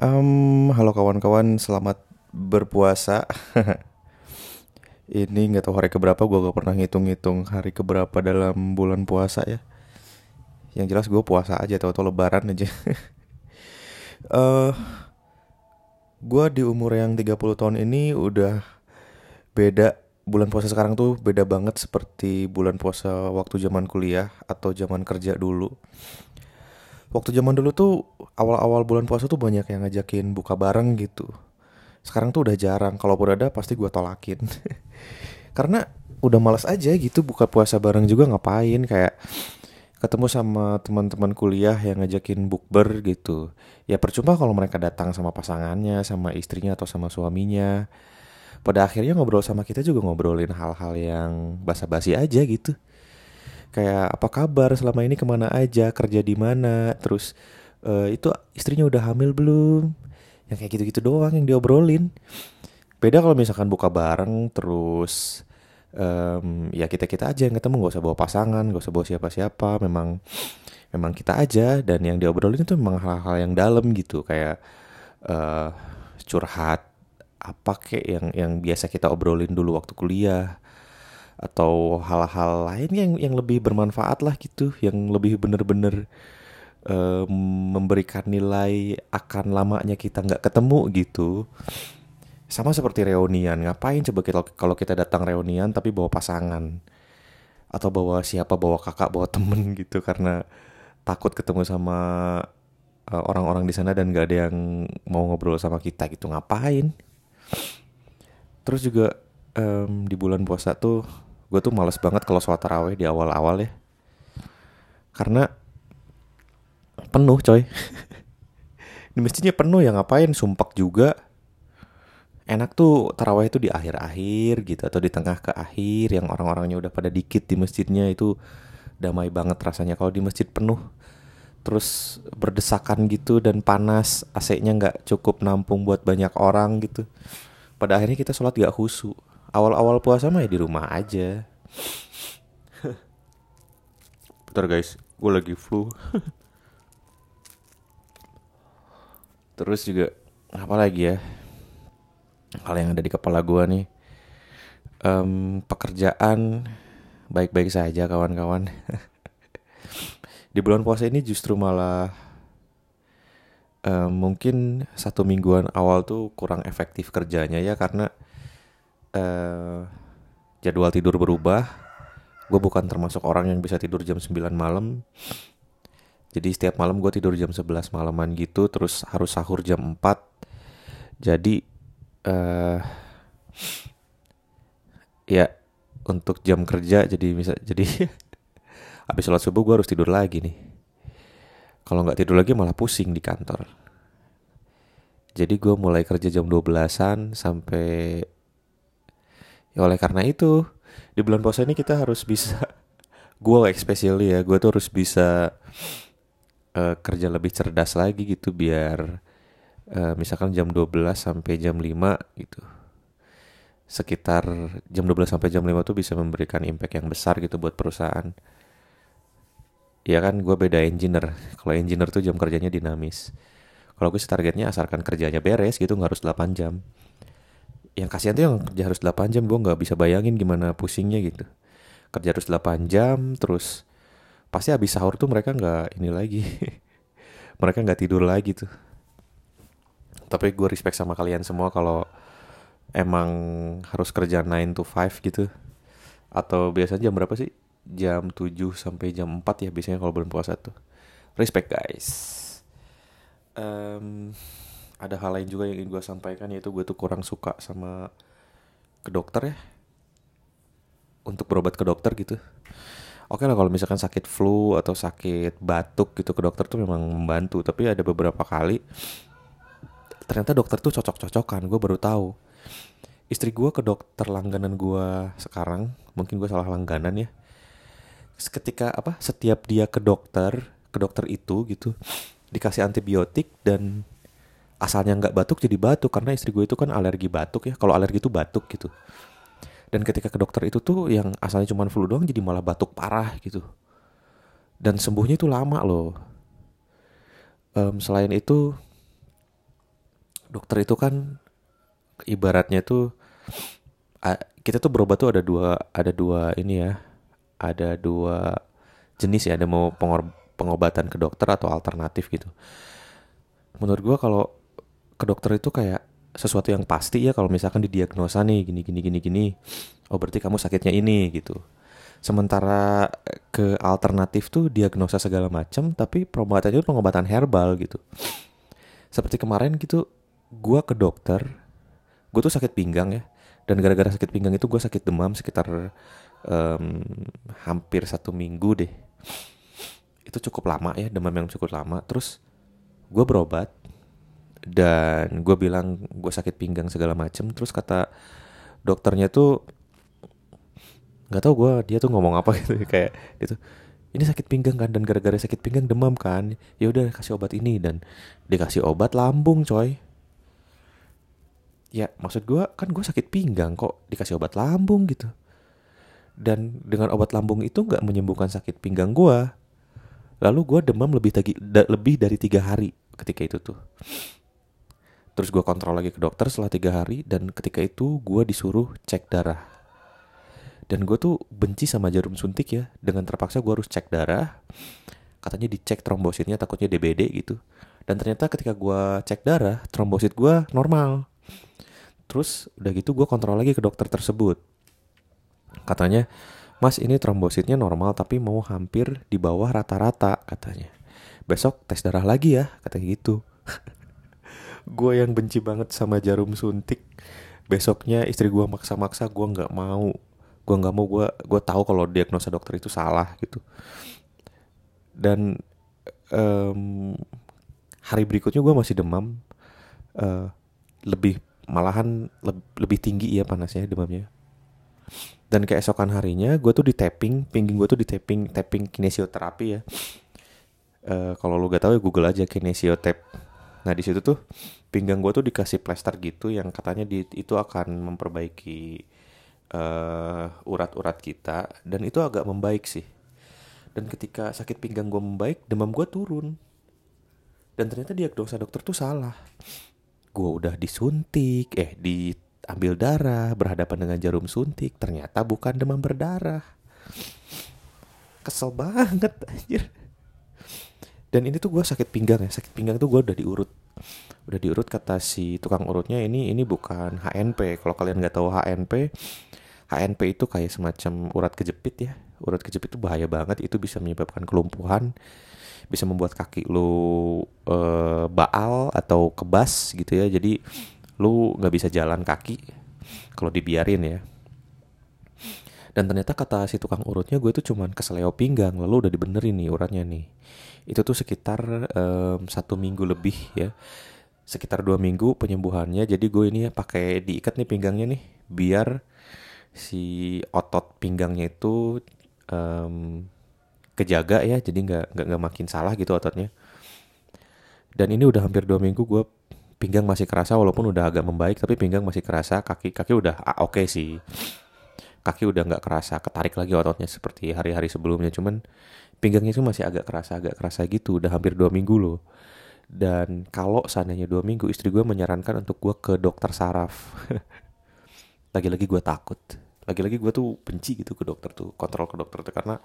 Um, halo kawan-kawan, selamat berpuasa. Ini nggak tahu hari keberapa, gue gak pernah ngitung-ngitung hari keberapa dalam bulan puasa ya. Yang jelas gue puasa aja, tahu-tahu lebaran aja. Eh, uh, gue di umur yang 30 tahun ini udah beda bulan puasa sekarang tuh beda banget seperti bulan puasa waktu zaman kuliah atau zaman kerja dulu waktu zaman dulu tuh awal-awal bulan puasa tuh banyak yang ngajakin buka bareng gitu. Sekarang tuh udah jarang. Kalau pun ada pasti gue tolakin. Karena udah malas aja gitu buka puasa bareng juga ngapain kayak ketemu sama teman-teman kuliah yang ngajakin bukber gitu. Ya percuma kalau mereka datang sama pasangannya, sama istrinya atau sama suaminya. Pada akhirnya ngobrol sama kita juga ngobrolin hal-hal yang basa-basi aja gitu kayak apa kabar selama ini ke mana aja kerja di mana terus uh, itu istrinya udah hamil belum? Yang kayak gitu-gitu doang yang diobrolin. Beda kalau misalkan buka bareng terus um, ya kita kita aja yang ketemu. Gak usah bawa pasangan gak usah bawa siapa-siapa. Memang memang kita aja. Dan yang diobrolin itu memang hal-hal yang dalam gitu. Kayak uh, curhat apa kayak yang yang biasa kita obrolin dulu waktu kuliah. Atau hal-hal lain yang yang lebih bermanfaat lah gitu. Yang lebih bener-bener um, memberikan nilai akan lamanya kita nggak ketemu gitu. Sama seperti reunian ngapain coba kita kalau kita datang reunian tapi bawa pasangan? Atau bawa siapa bawa kakak bawa temen gitu karena takut ketemu sama uh, orang-orang di sana dan gak ada yang mau ngobrol sama kita gitu ngapain? Terus juga um, di bulan puasa tuh gue tuh males banget kalau sholat taraweh di awal-awal ya. Karena penuh coy. Di masjidnya penuh ya ngapain? Sumpah juga. Enak tuh taraweh itu di akhir-akhir gitu atau di tengah ke akhir yang orang-orangnya udah pada dikit di masjidnya itu damai banget rasanya. Kalau di masjid penuh terus berdesakan gitu dan panas AC-nya nggak cukup nampung buat banyak orang gitu. Pada akhirnya kita sholat gak khusyuk awal-awal puasa mah ya di rumah aja. Bentar guys, gue lagi flu. Terus juga apa lagi ya? Hal yang ada di kepala gue nih, um, pekerjaan baik-baik saja kawan-kawan. di bulan puasa ini justru malah um, mungkin satu mingguan awal tuh kurang efektif kerjanya ya karena uh, jadwal tidur berubah. Gue bukan termasuk orang yang bisa tidur jam 9 malam. Jadi setiap malam gue tidur jam 11 malaman gitu, terus harus sahur jam 4. Jadi uh, ya untuk jam kerja jadi bisa jadi habis sholat subuh gue harus tidur lagi nih. Kalau nggak tidur lagi malah pusing di kantor. Jadi gue mulai kerja jam 12-an sampai Ya oleh karena itu di bulan puasa ini kita harus bisa gue especially ya gue tuh harus bisa uh, kerja lebih cerdas lagi gitu biar uh, misalkan jam 12 sampai jam 5 gitu. Sekitar jam 12 sampai jam 5 tuh bisa memberikan impact yang besar gitu buat perusahaan. Ya kan gue beda engineer. Kalau engineer tuh jam kerjanya dinamis. Kalau gue targetnya asalkan kerjanya beres gitu nggak harus 8 jam. Yang kasihan tuh yang kerja harus 8 jam gue nggak bisa bayangin gimana pusingnya gitu. Kerja harus 8 jam terus pasti habis sahur tuh mereka nggak ini lagi. Mereka nggak tidur lagi tuh. Tapi gue respect sama kalian semua kalau emang harus kerja 9 to 5 gitu. Atau biasanya jam berapa sih? Jam 7 sampai jam 4 ya biasanya kalau bulan puasa tuh. Respect guys. Um, ada hal lain juga yang ingin gue sampaikan yaitu gue tuh kurang suka sama ke dokter ya. Untuk berobat ke dokter gitu oke lah kalau misalkan sakit flu atau sakit batuk gitu ke dokter tuh memang membantu. Tapi ada beberapa kali ternyata dokter tuh cocok-cocokan gue baru tahu. Istri gue ke dokter langganan gue sekarang mungkin gue salah langganan ya. Ketika apa setiap dia ke dokter ke dokter itu gitu dikasih antibiotik dan asalnya nggak batuk jadi batuk karena istri gue itu kan alergi batuk ya. Kalau alergi itu batuk gitu dan ketika ke dokter itu tuh yang asalnya cuma flu doang jadi malah batuk parah gitu. Dan sembuhnya itu lama loh. Um, selain itu dokter itu kan ibaratnya tuh kita tuh berobat tuh ada dua ada dua ini ya ada dua jenis ya ada mau pengobatan ke dokter atau alternatif gitu. Menurut gua kalau ke dokter itu kayak sesuatu yang pasti ya kalau misalkan didiagnosa nih gini gini gini gini oh berarti kamu sakitnya ini gitu. Sementara ke alternatif tuh diagnosa segala macam tapi pengobatannya itu pengobatan herbal gitu. Seperti kemarin gitu gue ke dokter gue tuh sakit pinggang ya dan gara-gara sakit pinggang itu gue sakit demam sekitar um, hampir satu minggu deh. Itu cukup lama ya demam yang cukup lama. Terus gue berobat dan gue bilang gue sakit pinggang segala macem. Terus kata dokternya tuh nggak tau gue dia tuh ngomong apa. Gitu kayak itu ini sakit pinggang kan dan gara-gara sakit pinggang demam kan. Ya udah kasih obat ini. Dan dikasih obat lambung coy. Ya maksud gue kan gue sakit pinggang kok dikasih obat lambung gitu. Dan dengan obat lambung itu nggak menyembuhkan sakit pinggang gue lalu gue demam lebih tagi, da, lebih dari tiga hari ketika itu tuh terus gue kontrol lagi ke dokter setelah tiga hari dan ketika itu gue disuruh cek darah dan gue tuh benci sama jarum suntik ya dengan terpaksa gue harus cek darah katanya dicek trombositnya takutnya DBD gitu dan ternyata ketika gue cek darah trombosit gue normal Terus udah gitu gue kontrol lagi ke dokter tersebut. Katanya, mas ini trombositnya normal tapi mau hampir di bawah rata-rata katanya. Besok tes darah lagi ya, katanya gitu. gue yang benci banget sama jarum suntik. Besoknya istri gue maksa-maksa gue nggak mau. Gue nggak mau gue gue tahu kalau diagnosa dokter itu salah gitu. Dan um, hari berikutnya gue masih demam. Uh, lebih malahan le lebih tinggi ya panasnya demamnya dan keesokan harinya gue tuh di tapping pingging gue tuh di tapping tapping kinesioterapi ya uh, kalau lu gak tahu ya google aja kinesiotap nah di situ tuh pinggang gue tuh dikasih plester gitu yang katanya di, itu akan memperbaiki uh, urat-urat kita dan itu agak membaik sih dan ketika sakit pinggang gue membaik demam gue turun dan ternyata diagnosa dokter tuh salah gue udah disuntik, eh diambil darah, berhadapan dengan jarum suntik, ternyata bukan demam berdarah. Kesel banget anjir. Dan ini tuh gue sakit pinggang ya, sakit pinggang tuh gue udah diurut. Udah diurut kata si tukang urutnya ini ini bukan HNP. Kalau kalian nggak tahu HNP, HNP itu kayak semacam urat kejepit ya. Urat kejepit itu bahaya banget, itu bisa menyebabkan kelumpuhan bisa membuat kaki lu uh, baal atau kebas gitu ya jadi lu nggak bisa jalan kaki kalau dibiarin ya dan ternyata kata si tukang urutnya gue tuh cuman keseleo pinggang lalu udah dibenerin nih uratnya nih itu tuh sekitar um, satu minggu lebih ya. Sekitar dua minggu penyembuhannya. Jadi gue ini pakai diikat nih pinggangnya nih biar si otot pinggangnya itu um, kejaga ya. Jadi nggak nggak makin salah gitu ototnya. Dan ini udah hampir dua minggu gue pinggang masih kerasa walaupun udah agak membaik tapi pinggang masih kerasa. Kaki kaki udah ah, oke okay sih. Kaki udah nggak kerasa ketarik lagi ototnya seperti hari-hari sebelumnya. Cuman pinggangnya itu masih agak kerasa agak kerasa gitu. Udah hampir dua minggu loh. Dan kalau seandainya dua minggu istri gue menyarankan untuk gue ke dokter saraf. Lagi-lagi gue takut. Lagi-lagi gue tuh benci gitu ke dokter tuh kontrol ke dokter tuh. Karena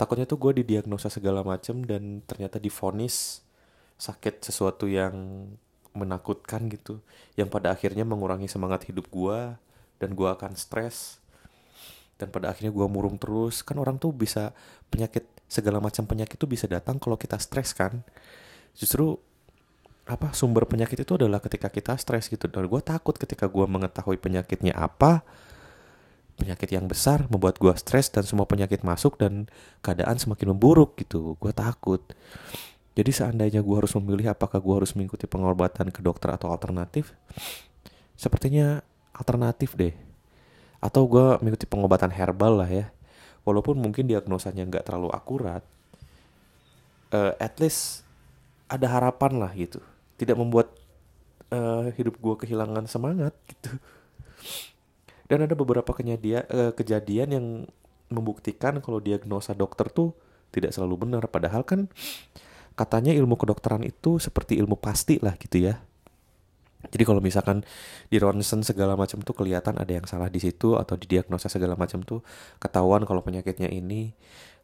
takutnya tuh gue didiagnosa segala macem dan ternyata difonis sakit sesuatu yang menakutkan gitu. Yang pada akhirnya mengurangi semangat hidup gue dan gue akan stres. Dan pada akhirnya gue murung terus. Kan orang tuh bisa penyakit segala macam penyakit tuh bisa datang kalau kita stres kan? Justru apa sumber penyakit itu adalah ketika kita stres gitu. Dan gue takut ketika gue mengetahui penyakitnya apa penyakit yang besar membuat gue stres dan semua penyakit masuk dan keadaan semakin memburuk gitu. Gue takut. Jadi seandainya gue harus memilih apakah gue harus mengikuti pengobatan ke dokter atau alternatif sepertinya alternatif deh. Atau gue mengikuti pengobatan herbal lah ya walaupun mungkin diagnosanya nggak terlalu akurat uh, at least ada harapan lah gitu tidak membuat uh, hidup gue kehilangan semangat gitu dan ada beberapa kejadian, uh, kejadian yang membuktikan kalau diagnosa dokter tuh tidak selalu benar. Padahal kan katanya ilmu kedokteran itu seperti ilmu pasti lah gitu ya. Jadi kalau misalkan di ronsen segala macam tuh kelihatan ada yang salah di situ atau di diagnosa segala macam tuh ketahuan kalau penyakitnya ini.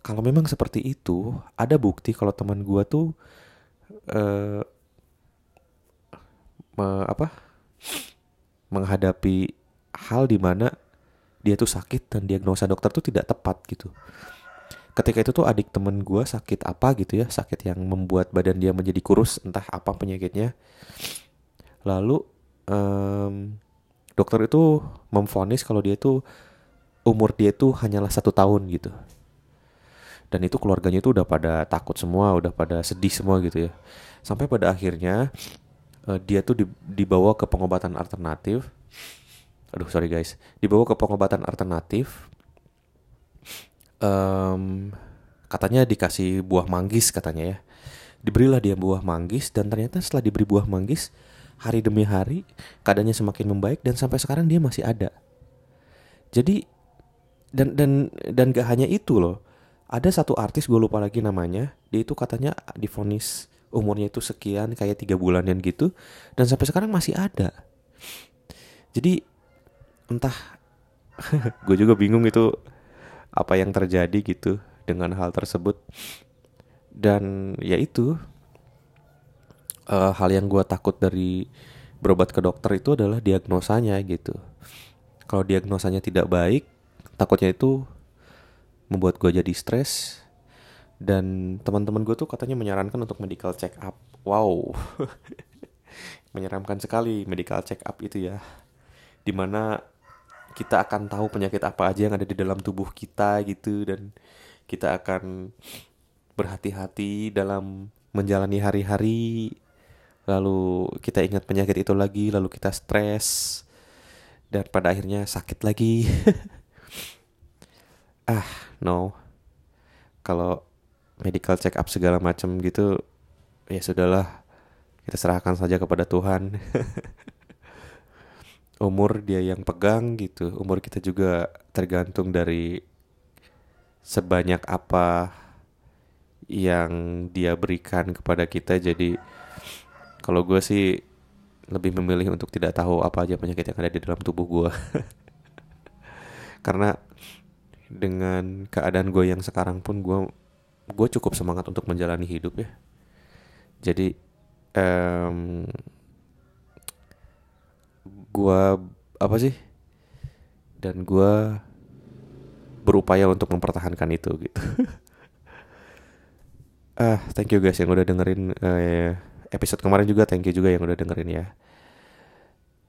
Kalau memang seperti itu ada bukti kalau teman gua tuh eh apa menghadapi hal di mana dia tuh sakit dan diagnosa dokter tuh tidak tepat gitu. Ketika itu tuh adik temen gue sakit apa gitu ya sakit yang membuat badan dia menjadi kurus entah apa penyakitnya lalu um, dokter itu memfonis kalau dia tuh umur dia tuh hanyalah satu tahun gitu. Dan itu keluarganya itu udah pada takut semua udah pada sedih semua gitu ya. Sampai pada akhirnya uh, dia tuh dibawa ke pengobatan alternatif. Aduh sorry guys. Dibawa ke pengobatan alternatif. Um, katanya dikasih buah manggis katanya ya. Diberilah dia buah manggis dan ternyata setelah diberi buah manggis hari demi hari keadaannya semakin membaik dan sampai sekarang dia masih ada. Jadi dan dan dan gak hanya itu loh. Ada satu artis gue lupa lagi namanya dia itu katanya difonis umurnya itu sekian kayak tiga bulanan gitu dan sampai sekarang masih ada. Jadi entah gue juga bingung itu apa yang terjadi gitu dengan hal tersebut. Dan ya itu uh, hal yang gue takut dari berobat ke dokter itu adalah diagnosanya gitu. Kalau diagnosanya tidak baik takutnya itu membuat gue jadi stres. Dan teman-teman gue tuh katanya menyarankan untuk medical check up. Wow. Menyeramkan sekali medical check up itu ya. Di mana kita akan tahu penyakit apa aja yang ada di dalam tubuh kita gitu dan kita akan berhati-hati dalam menjalani hari-hari lalu kita ingat penyakit itu lagi lalu kita stres dan pada akhirnya sakit lagi. Ah no. Kalau medical check up segala macam gitu ya sudahlah kita serahkan saja kepada Tuhan. Umur dia yang pegang gitu umur kita juga tergantung dari sebanyak apa yang dia berikan kepada kita. Jadi kalau gue sih lebih memilih untuk tidak tahu apa aja penyakit yang ada di dalam tubuh gue karena dengan keadaan gue yang sekarang pun gue gue cukup semangat untuk menjalani hidup ya. Jadi um, gua apa sih? Dan gua berupaya untuk mempertahankan itu gitu. Ah thank you guys yang udah dengerin uh, episode kemarin juga. Thank you juga yang udah dengerin ya.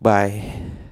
Bye